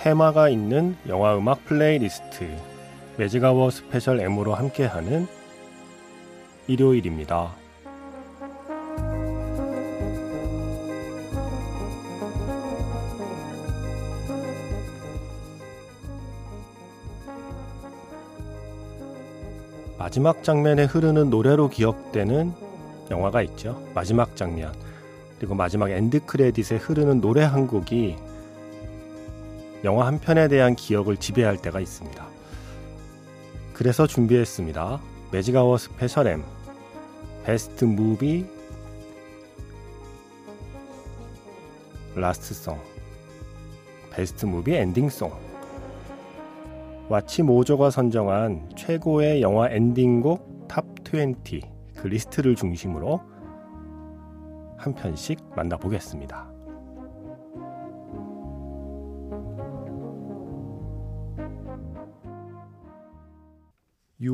테마가 있는 영화 음악 플레이리스트 매직아워 스페셜 M으로 함께하는 일요일입니다. 마지막 장면에 흐르는 노래로 기억되는 영화가 있죠. 마지막 장면. 그리고 마지막 end credit에 흐르는 노래 한 곡이 영화 한 편에 대한 기억을 지배할 때가 있습니다. 그래서 준비했습니다. 매직아워 스페셜 M best movie last song best movie ending song WatchMojo가 선정한 최고의 영화 엔딩곡 top 20 그 리스트를 중심으로 한 편씩 만나보겠습니다.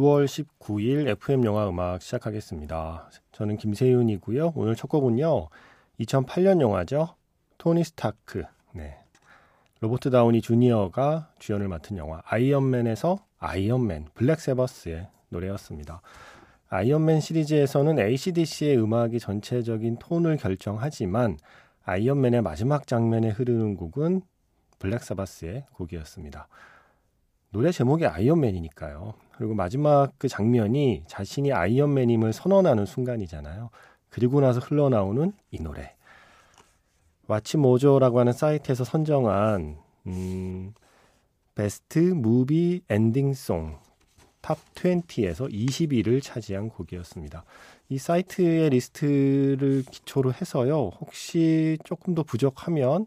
6월 19일 FM 영화 음악 시작하겠습니다. 저는 김세윤이고요. 오늘 첫 곡은요. 2008년 영화죠. 토니 스타크. 네. 로버트 다우니 주니어가 주연을 맡은 영화 아이언맨에서 아이언맨 Black Sabbath의 노래였습니다. 아이언맨 시리즈에서는 AC/DC의 음악이 전체적인 톤을 결정하지만 아이언맨의 마지막 장면에 흐르는 곡은 Black Sabbath의 곡이었습니다. 노래 제목이 아이언맨이니까요. 그리고 마지막 그 장면이 자신이 아이언맨임을 선언하는 순간이잖아요. 그리고 나서 흘러나오는 이 노래. WatchMojo라고 하는 사이트에서 선정한 음, best movie ending song top 20에서 20위를 차지한 곡이었습니다. 이 사이트의 리스트를 기초로 해서요. 혹시 조금 더 부족하면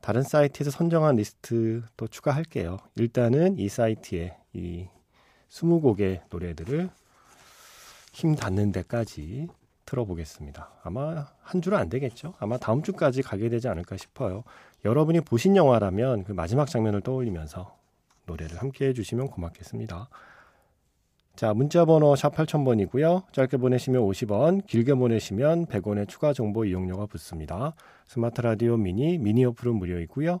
다른 사이트에서 선정한 리스트 또 추가할게요. 일단은 이 사이트에 이 20곡의 노래들을 힘 닿는 데까지 틀어보겠습니다. 아마 한 주는 안 되겠죠? 아마 다음 주까지 가게 되지 않을까 싶어요. 여러분이 보신 영화라면 그 마지막 장면을 떠올리면서 노래를 함께 해주시면 고맙겠습니다. 자, 문자 번호 샵 8000번이고요. 짧게 보내시면 50원, 길게 보내시면 100원의 추가 정보 이용료가 붙습니다. 스마트 라디오 미니, 미니 어플은 무료이고요.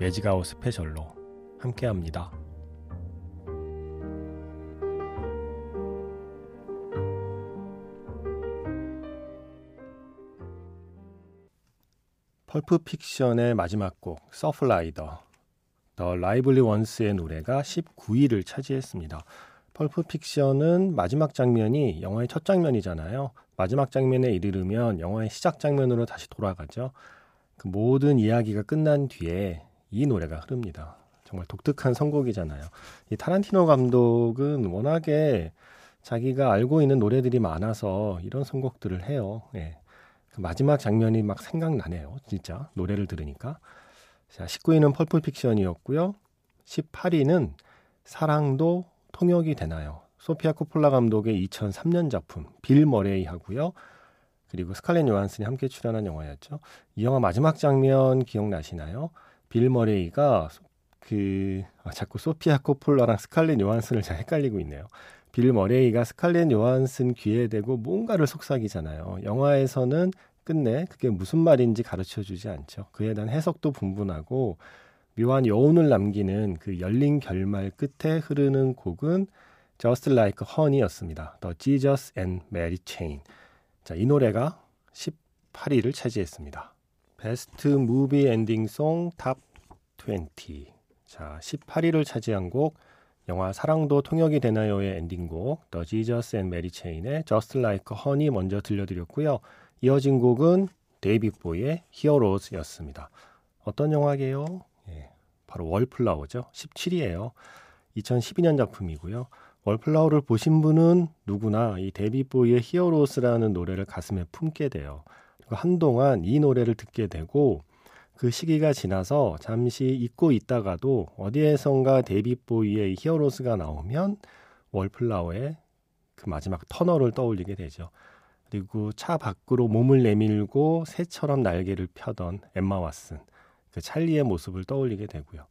매직아웃 스페셜로 함께합니다. 펄프 픽션의 마지막 곡 Surf Rider The Lively Ones의 노래가 19위를 차지했습니다. 펄프 픽션은 마지막 장면이 영화의 첫 장면이잖아요. 마지막 장면에 이르르면 영화의 시작 장면으로 다시 돌아가죠. 그 모든 이야기가 끝난 뒤에 이 노래가 흐릅니다. 정말 독특한 선곡이잖아요. 이 타란티노 감독은 워낙에 자기가 알고 있는 노래들이 많아서 이런 선곡들을 해요. 예. 그 마지막 장면이 막 생각나네요. 진짜 노래를 들으니까. 자, 19위는 펄프 픽션이었고요. 18위는 사랑도 통역이 되나요? 소피아 코폴라 감독의 2003년 작품 빌 머레이 하고요. 그리고 스칼렛 요한슨이 함께 출연한 영화였죠. 이 영화 마지막 장면 기억나시나요? 빌 머레이가 그 아, 자꾸 소피아 코폴라랑 스칼렛 요한슨을 잘 헷갈리고 있네요. 빌 머레이가 스칼렛 요한슨 귀에 대고 뭔가를 속삭이잖아요. 영화에서는 끝내 그게 무슨 말인지 가르쳐 주지 않죠. 그에 대한 해석도 분분하고 묘한 여운을 남기는 그 열린 결말 끝에 흐르는 곡은 Just Like Honey였습니다. The Jesus and Mary Chain. 자, 이 노래가 18위를 차지했습니다. 베스트 무비 엔딩송 Top 20. 자, 18위를 차지한 곡 영화 사랑도 통역이 되나요의 엔딩곡 The Jesus and Mary Chain의 Just Like Honey 먼저 들려드렸고요. 이어진 곡은 데이빗 보위의 Heroes였습니다. 어떤 영화게요? 예, 바로 월플라워죠. 17위예요. 2012년 작품이고요. 월플라워를 보신 분은 누구나 이 데이빗 보위의 Heroes라는 노래를 가슴에 품게 돼요. 그리고 한동안 이 노래를 듣게 되고 그 시기가 지나서 잠시 잊고 있다가도 어디에선가 데이빗 보위의 Heroes가 나오면 월플라워의 그 마지막 터널을 떠올리게 되죠. 그리고 차 밖으로 몸을 내밀고 새처럼 날개를 펴던 엠마 왓슨, 그 찰리의 모습을 떠올리게 되고요.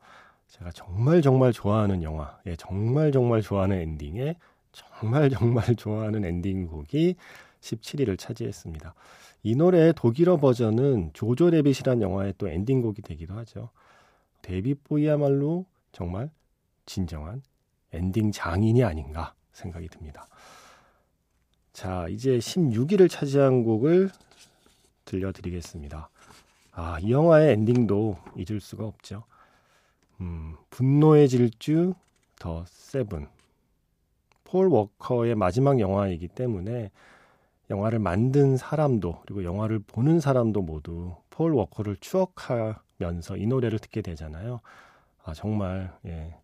제가 정말 정말 좋아하는 영화, 예, 정말 정말 좋아하는 엔딩에 정말 정말 좋아하는 엔딩 곡이 17위를 차지했습니다. 이 노래의 독일어 버전은 조조 래빗이란 영화의 또 엔딩곡이 되기도 하죠. 데이빗 보위야말로 정말 진정한 엔딩 장인이 아닌가 생각이 듭니다. 자, 이제 16위를 차지한 곡을 들려드리겠습니다. 아, 이 영화의 엔딩도 잊을 수가 없죠. 음, 분노의 질주 더 세븐. 폴 워커의 마지막 영화이기 때문에 영화를 만든 사람도 그리고 영화를 보는 사람도 모두 폴 워커를 추억하면서 이 노래를 듣게 되잖아요. 아 정말 예.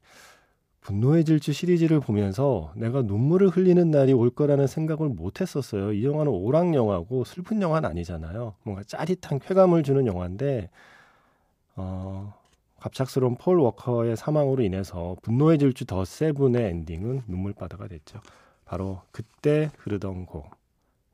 분노의 질주 시리즈를 보면서 내가 눈물을 흘리는 날이 올 거라는 생각을 못 했었어요. 이 영화는 오락 영화고 슬픈 영화는 아니잖아요. 뭔가 짜릿한 쾌감을 주는 영화인데 어 갑작스러운 폴 워커의 사망으로 인해서 분노의 질주 더 세븐의 엔딩은 눈물바다가 됐죠. 바로 그때 흐르던 곡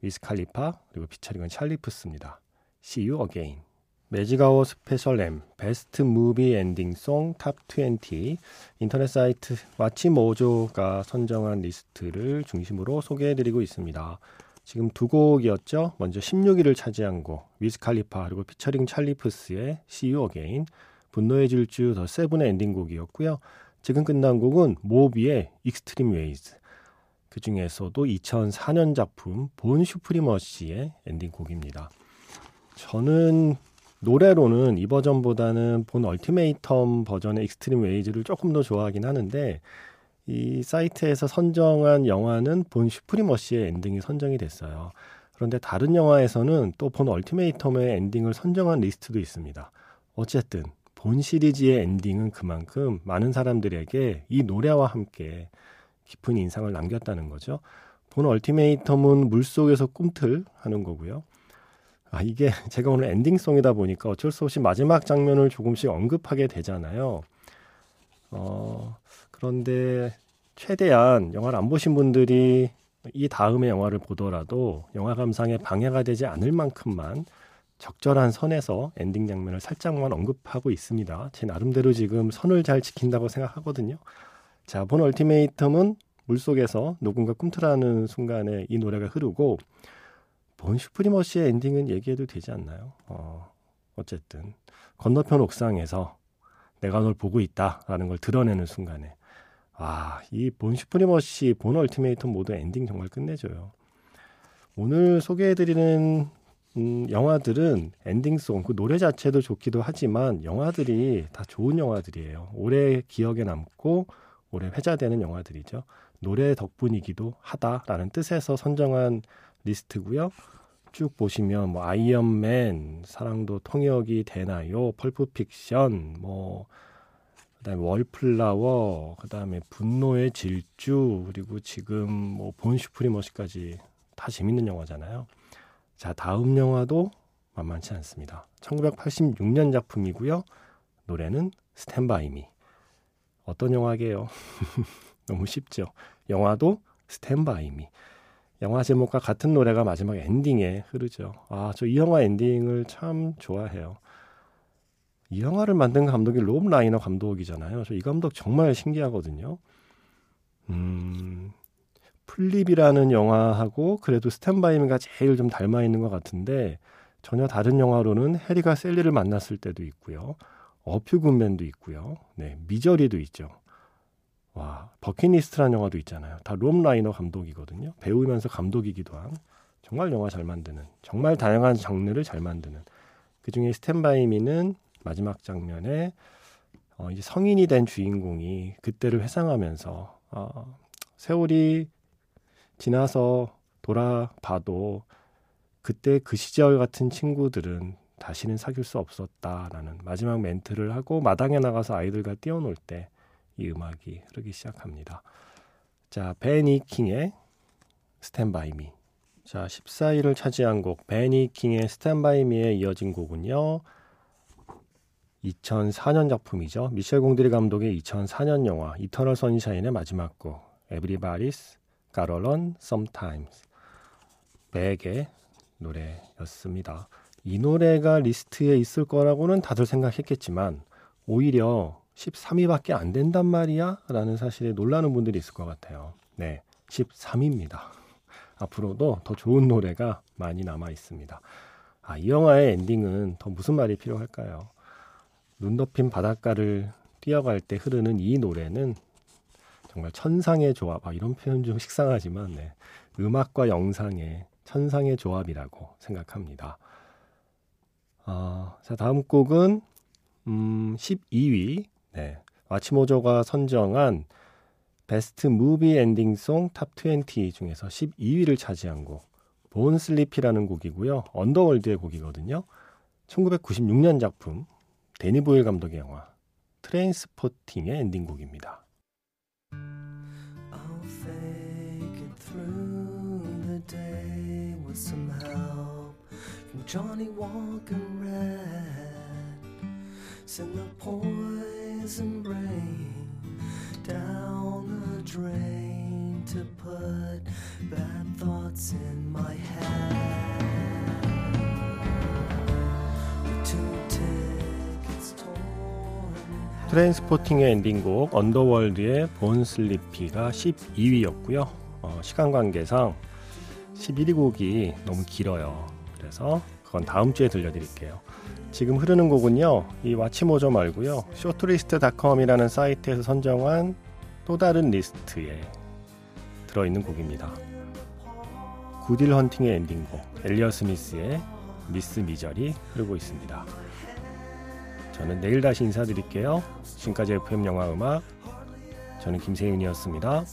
위즈 칼리파 그리고 피처링은 찰리 푸스입니다. See You Again. 매직아워 스페셜 M 베스트 무비 엔딩 송 Top 20 인터넷 사이트 와치모조가 선정한 리스트를 중심으로 소개해드리고 있습니다. 지금 두 곡이었죠. 먼저 16위를 차지한 곡 위즈 칼리파 그리고 피처링 찰리 푸스의 See You Again 분노의 질주 더 세븐의 엔딩곡이었고요. 지금 끝난 곡은 모비의 Extreme Ways 그 중에서도 2004년 작품 본 슈프리머시의 엔딩곡입니다. 저는 노래로는 이 버전보다는 본 얼티메이텀 버전의 Extreme Ways를 조금 더 좋아하긴 하는데 이 사이트에서 선정한 영화는 본 슈프리머시의 엔딩이 선정이 됐어요. 그런데 다른 영화에서는 또 본 얼티메이텀의 엔딩을 선정한 리스트도 있습니다. 어쨌든 본 시리즈의 엔딩은 그만큼 많은 사람들에게 이 노래와 함께 깊은 인상을 남겼다는 거죠. 본 얼티메이텀은 물속에서 꿈틀 하는 거고요. 아, 이게 제가 오늘 엔딩송이다 보니까 어쩔 수 없이 마지막 장면을 조금씩 언급하게 되잖아요. 어, 그런데 최대한 영화를 안 보신 분들이 이 다음의 영화를 보더라도 영화 감상에 방해가 되지 않을 만큼만 적절한 선에서 엔딩 장면을 살짝만 언급하고 있습니다. 제 나름대로 지금 선을 잘 지킨다고 생각하거든요. 자, 본 얼티메이텀은 물속에서 누군가 꿈틀하는 순간에 이 노래가 흐르고 본 슈프리머시의 엔딩은 얘기해도 되지 않나요? 어, 어쨌든 건너편 옥상에서 내가 널 보고 있다라는 걸 드러내는 순간에 아, 이 본 슈프리머시 본 얼티메이텀 모두 엔딩 정말 끝내줘요. 오늘 소개해드리는 음, 영화들은 엔딩송, 그 노래 자체도 좋기도 하지만 영화들이 다 좋은 영화들이에요. 오래 기억에 남고 올해 회자되는 영화들이죠. 노래 덕분이기도 하다라는 뜻에서 선정한 리스트고요. 쭉 보시면 뭐 아이언맨, 사랑도 통역이 되나요, 펄프 픽션, 뭐 그다음에 월플라워, 그다음에 분노의 질주, 그리고 지금 뭐 본슈프리머시까지 다 재밌는 영화잖아요. 자, 다음 영화도 만만치 않습니다. 1986년 작품이고요. 노래는 Stand by Me. 어떤 영화게요? 너무 쉽죠. 영화도 Stand by Me. 영화 제목과 같은 노래가 마지막 엔딩에 흐르죠. 아, 저 이 영화 엔딩을 참 좋아해요. 이 영화를 만든 감독이 롭 라이너 감독이잖아요. 저 이 감독 정말 신기하거든요. 음, 플립이라는 영화하고 그래도 Stand by Me가 제일 좀 닮아 있는 것 같은데 전혀 다른 영화로는 해리가 샐리를 만났을 때도 있고요. 어 퓨 굿 맨도 있고요. 네, 미저리도 있죠. 와, 버킷리스트라는 영화도 있잖아요. 다 롭 라이너 감독이거든요. 배우면서 감독이기도 한 정말 영화 잘 만드는 정말 다양한 장르를 잘 만드는 그 중에 Stand by Me는 마지막 장면에 어, 이제 성인이 된 주인공이 그때를 회상하면서 어, 세월이 지나서 돌아봐도 그때 그 시절 같은 친구들은 다시는 사귈 수 없었다라는 마지막 멘트를 하고 마당에 나가서 아이들과 뛰어놀 때 이 음악이 흐르기 시작합니다. 자, 벤 이 킹의 Stand by Me. 자, 14위를 차지한 곡 벤 이 킹의 Stand by Me에 이어진 곡은요. 2004년 작품이죠. 미셸 공드리 감독의 2004년 영화 이터널 선샤인의 마지막 곡 Gotta Learn Sometimes 벡의 노래였습니다. 이 노래가 리스트에 있을 거라고는 다들 생각했겠지만 오히려 13위밖에 안 된단 말이야 라는 사실에 놀라는 분들이 있을 것 같아요. 네, 13위입니다. 앞으로도 더 좋은 노래가 많이 남아 있습니다. 아, 이 영화의 엔딩은 더 무슨 말이 필요할까요? 눈 덮인 바닷가를 뛰어갈 때 흐르는 이 노래는 정말 천상의 조합, 아, 이런 표현 좀 식상하지만, 네. 음악과 영상의 천상의 조합이라고 생각합니다. 어, 자, 다음 곡은, 음, 12위, 네. WatchMojo가 선정한 best movie ending song top 20 중에서 12위를 차지한 곡, Born Slippy라는 곡이고요. Underworld의 곡이거든요. 1996년 작품, 데니 보일 감독의 영화 트레인스포팅의 엔딩곡입니다. Johnny Walker Red Send the poison rain down the drain to put bad thoughts in my head. Trainspotting의 엔딩곡 Underworld의 Born Slippy가 12위였고요. 어, 시간 관계상 11위 곡이 너무 길어요. 그래서 그건 다음 주에 들려드릴게요. 지금 흐르는 곡은요. 이 WatchMojo 말고요. Shortlist.com이라는 사이트에서 선정한 또 다른 리스트에 들어있는 곡입니다. Good Will Hunting의 엔딩곡 Elliott Smith의 Miss Misery 흐르고 있습니다. 저는 내일 다시 인사드릴게요. 지금까지 FM 영화 음악 저는 김세윤이었습니다.